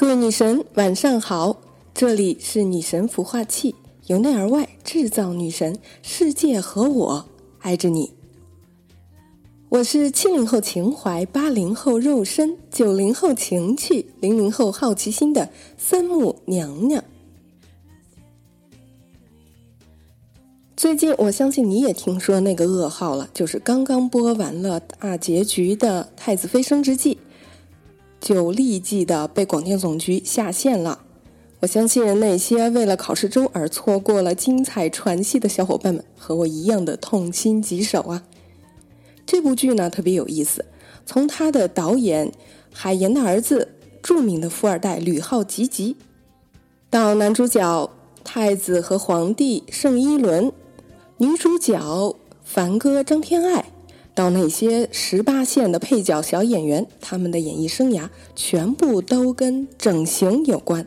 各位女神，晚上好！这里是女神孵化器，由内而外制造女神，世界和我爱着你。我是七零后情怀，八零后肉身，九零后情趣，零零后好奇心的三木娘娘。最近，我相信你也听说那个噩耗了，就是刚刚播完了大结局的《太子妃升职记》。就立即的被广电总局下线了。我相信那些为了考试周而错过了精彩传戏的小伙伴们，和我一样的痛心疾首啊！这部剧呢特别有意思，从他的导演海岩的儿子著名的富二代吕浩吉吉，到男主角太子和皇帝盛一伦，女主角凡哥张天爱。到那些十八线的配角小演员，他们的演艺生涯全部都跟整形有关。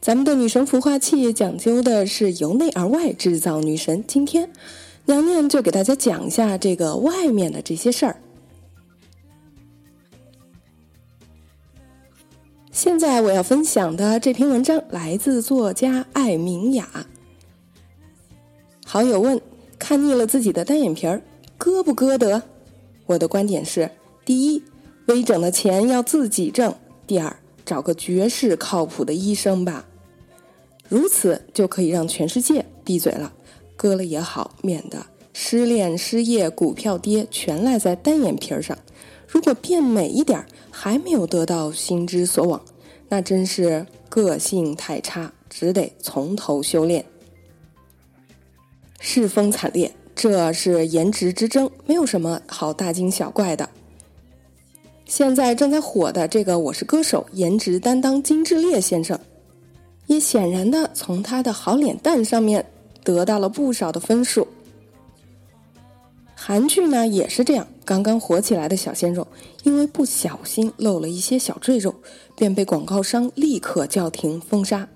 咱们的女神孵化器讲究的是由内而外制造女神。今天，娘娘就给大家讲一下这个外面的这些事儿。现在我要分享的这篇文章来自作家艾明雅。好友问。看腻了自己的单眼皮儿，割不割得？我的观点是：第一，微整的钱要自己挣；第二，找个绝世靠谱的医生吧，如此就可以让全世界闭嘴了。割了也好，免得失恋、失业、股票跌，全赖在单眼皮儿上。如果变美一点还没有得到心之所往，那真是个性太差，只得从头修炼。世风惨烈，这是颜值之争，没有什么好大惊小怪的。现在正在火的这个《我是歌手》，颜值担当金智烈先生，也显然的从他的好脸蛋上面得到了不少的分数。韩剧呢也是这样，刚刚火起来的小鲜肉，因为不小心露了一些小赘肉，便被广告商立刻叫停封杀。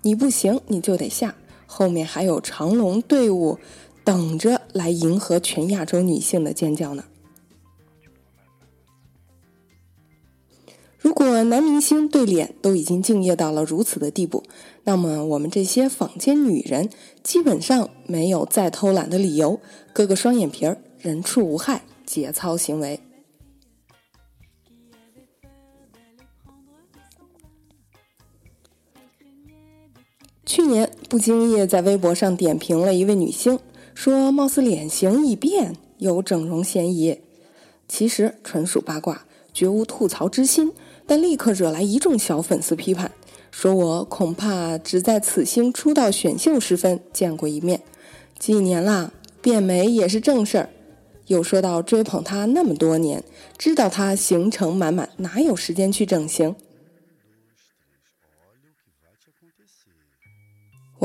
你不行，你就得下。后面还有长龙队伍等着来迎合全亚洲女性的尖叫呢。如果男明星对脸都已经敬业到了如此的地步，那么我们这些坊间女人基本上没有再偷懒的理由，割个双眼皮儿，人畜无害，节操行为。去年不经意在微博上点评了一位女星，说貌似脸型已变，有整容嫌疑。其实纯属八卦，绝无吐槽之心，但立刻惹来一众小粉丝批判，说我恐怕只在此星出道选秀时分见过一面，几年啦，变美也是正事儿。又说到追捧她那么多年，知道她行程满满，哪有时间去整形？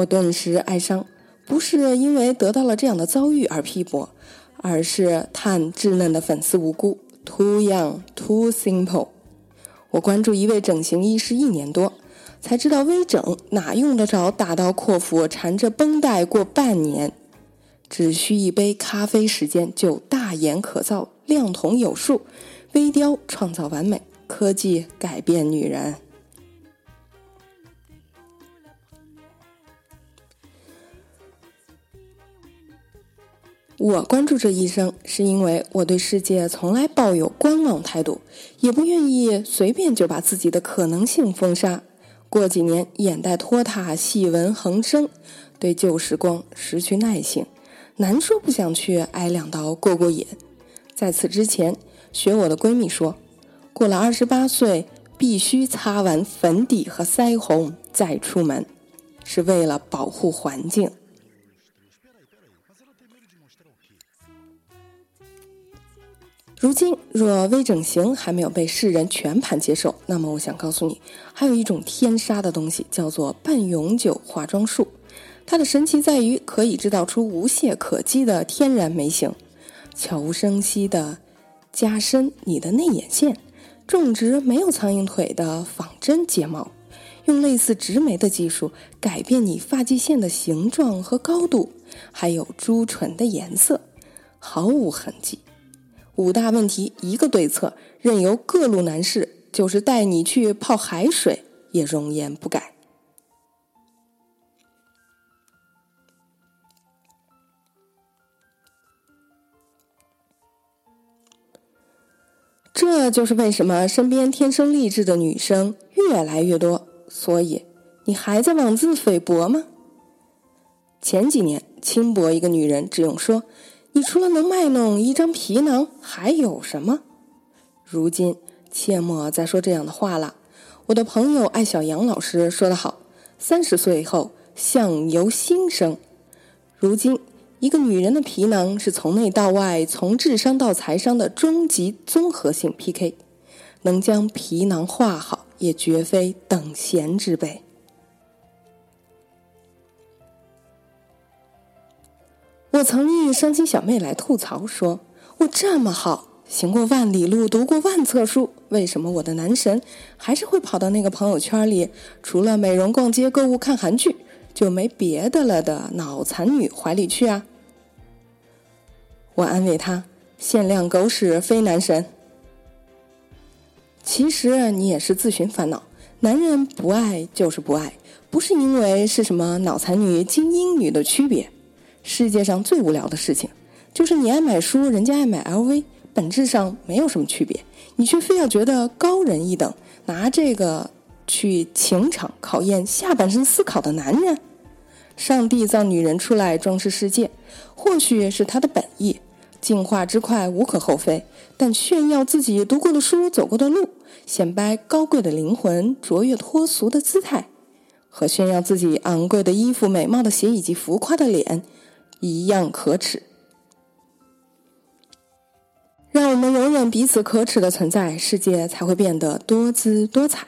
我顿时哀伤，不是因为得到了这样的遭遇而批驳，而是叹稚嫩的粉丝无辜，too young, too simple。我关注一位整形医师一年多，才知道微整哪用得着大刀阔斧缠着绷带过半年，只需一杯咖啡时间就大颜可造，量瞳有数，微雕创造完美，科技改变女人。我关注这医生，是因为我对世界从来抱有观望态度，也不愿意随便就把自己的可能性封杀。过几年眼袋拖沓，细纹横生，对旧时光失去耐性，难说不想去挨两刀过过瘾。在此之前，学我的闺蜜说，过了二十八岁必须擦完粉底和腮红再出门，是为了保护环境。如今，若微整形还没有被世人全盘接受，那么我想告诉你，还有一种天杀的东西，叫做半永久化妆术。它的神奇在于可以制造出无懈可击的天然眉形，悄无声息地加深你的内眼线，种植没有苍蝇腿的仿真睫毛，用类似植眉的技术改变你发际线的形状和高度，还有朱唇的颜色，毫无痕迹。五大问题一个对策，任由各路男士就是带你去泡海水，也容颜不改。这就是为什么身边天生丽质的女生越来越多。所以，你还在妄自菲薄吗？前几年，轻薄一个女人只用说：“你除了能卖弄一张皮囊，还有什么？”如今，切莫再说这样的话了。我的朋友艾小杨老师说得好：“三十岁后，相由心生。”如今，一个女人的皮囊是从内到外，从智商到财商的终极综合性 PK，能将皮囊画好。也绝非等闲之辈。我曾遇伤心小妹来吐槽说：“我这么好，行过万里路，读过万册书，为什么我的男神还是会跑到那个朋友圈里，除了美容、逛街、购物、看韩剧，就没别的了的脑残女怀里去啊？”我安慰他：“限量狗屎，非男神。”其实你也是自寻烦恼。男人不爱就是不爱，不是因为是什么脑残女、精英女的区别。世界上最无聊的事情，就是你爱买书，人家爱买 LV，本质上没有什么区别，你却非要觉得高人一等，拿这个去情场考验下半身思考的男人。上帝造女人出来装饰世界，或许是他的本意。进化之快无可厚非，但炫耀自己读过的书、走过的路，显摆高贵的灵魂、卓越脱俗的姿态，和炫耀自己昂贵的衣服、美貌的鞋以及浮夸的脸一样可耻。让我们容忍彼此可耻的存在，世界才会变得多姿多彩。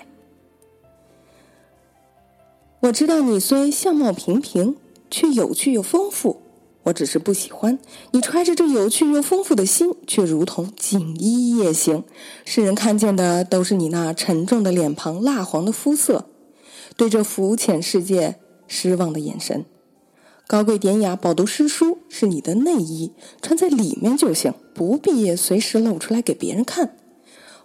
我知道你虽相貌平平，却有趣又丰富。我只是不喜欢你揣着这有趣又丰富的心，却如同锦衣夜行，世人看见的都是你那沉重的脸庞、蜡黄的肤色，对这浮浅世界失望的眼神。高贵典雅、饱读诗书是你的内衣，穿在里面就行，不必随时露出来给别人看。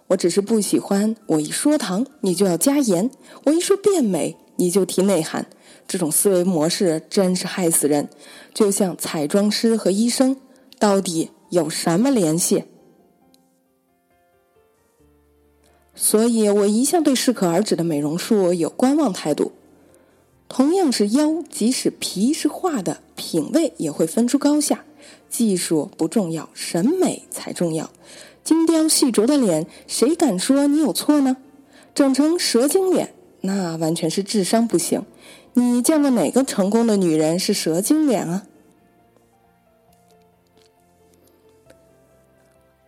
我只是不喜欢我一说糖，你就要加盐；我一说变美，你就提内涵。这种思维模式真是害死人，就像彩妆师和医生到底有什么联系？所以我一向对适可而止的美容术有观望态度。同样是腰，即使皮是画的，品味也会分出高下。技术不重要，审美才重要。精雕细琢的脸，谁敢说你有错呢？整成蛇精脸，那完全是智商不行。你见过哪个成功的女人是蛇精脸啊？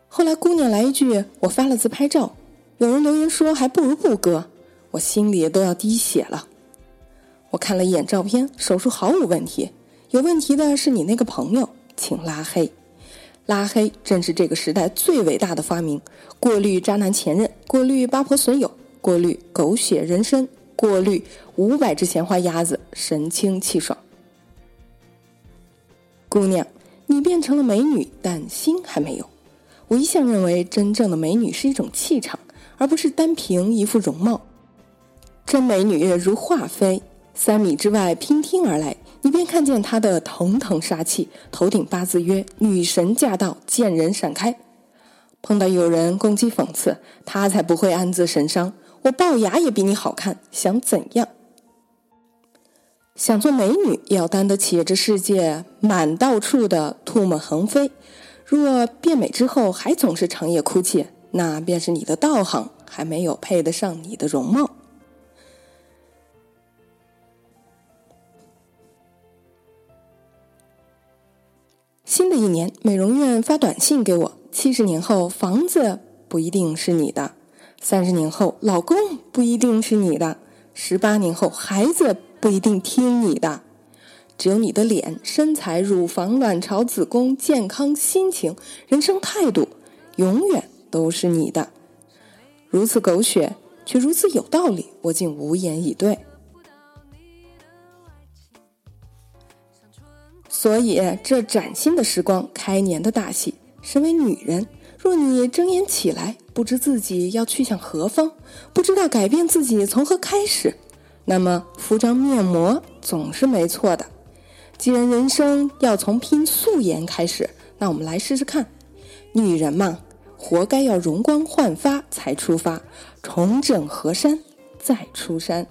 后来姑娘来一句：“我发了自拍照。”有人留言说：“还不如不割。”我心里都要滴血了。我看了一眼照片，手术毫无问题。有问题的是你那个朋友，请拉黑。拉黑正是这个时代最伟大的发明：过滤渣男前任，过滤八婆损友，过滤狗血人生。过滤五百只闲花鸭子，神清气爽。姑娘，你变成了美女，但心还没有。我一向认为，真正的美女是一种气场，而不是单凭一副容貌。真美女如华妃，三米之外娉听而来，你便看见她的腾腾杀气，头顶八字曰“女神驾到”，见人闪开。碰到有人攻击讽刺，她才不会暗自神伤。我龅牙也比你好看，想怎样？想做美女，也要担得起这世界满到处的唾沫横飞。若变美之后还总是长夜哭泣，那便是你的道行还没有配得上你的容貌。新的一年，美容院发短信给我：七十年后，房子不一定是你的。三十年后，老公不一定是你的；十八年后，孩子不一定听你的。只有你的脸、身材、乳房、卵巢、子宫、健康、心情、人生态度，永远都是你的。如此狗血，却如此有道理，我竟无言以对。所以，这崭新的时光，开年的大戏，身为女人。若你睁眼起来，不知自己要去向何方，不知道改变自己从何开始，那么敷张面膜总是没错的。既然人生要从拼素颜开始，那我们来试试看。女人嘛，活该要容光焕发才出发，重整河山再出山。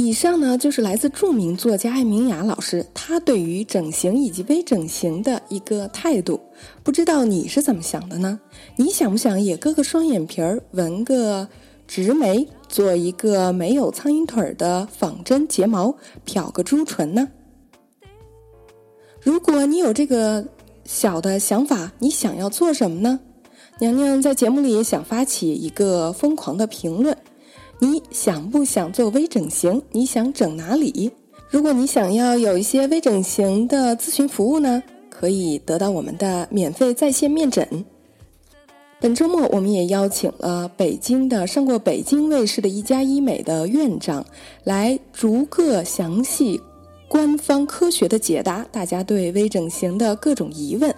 以上呢，就是来自著名作家艾明雅老师，他对于整形以及微整形的一个态度。不知道你是怎么想的呢？你想不想也割个双眼皮儿，纹个直眉，做一个没有苍蝇腿的仿真睫毛，漂个朱唇呢？如果你有这个小的想法，你想要做什么呢？娘娘在节目里想发起一个疯狂的评论。你想不想做微整形？你想整哪里？如果你想要有一些微整形的咨询服务呢，可以得到我们的免费在线面诊。本周末，我们也邀请了北京的上过北京卫视的一家医美的院长，来逐个详细、官方科学的解答大家对微整形的各种疑问。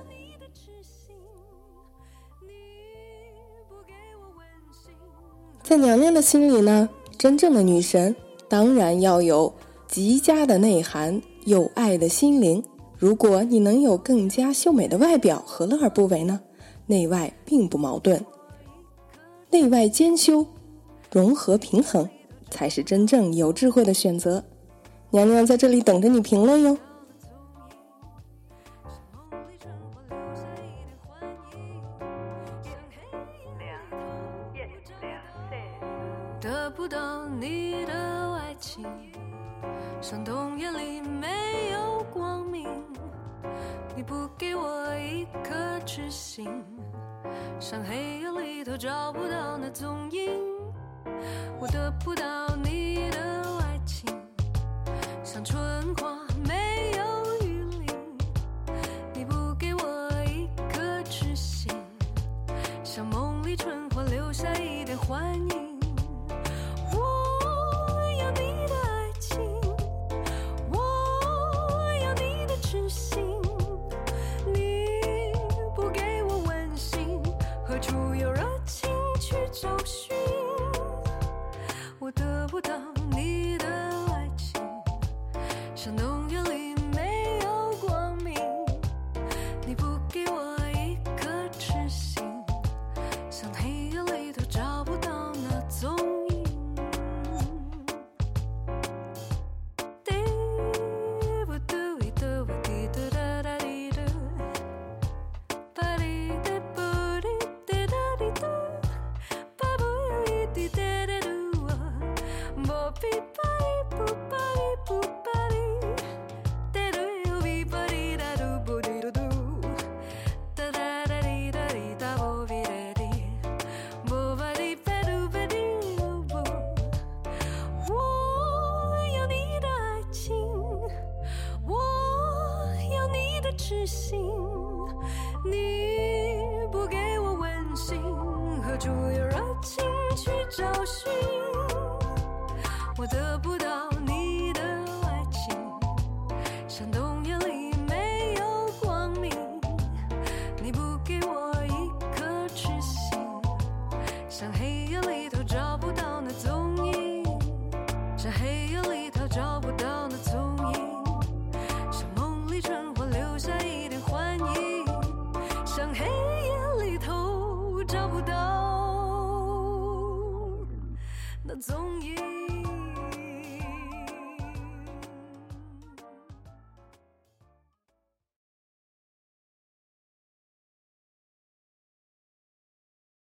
在娘娘的心里呢，真正的女神当然要有极佳的内涵，有爱的心灵。如果你能有更加秀美的外表，何乐而不为呢？内外并不矛盾，内外兼修，融合平衡，才是真正有智慧的选择。娘娘在这里等着你评论哟。到那踪影。我得不到你的爱情，像春花没有雨淋。你不给我一颗痴心，像梦里春花留下一点幻影。就是痴心，你不给我温馨，何处有热情去找寻？我得不到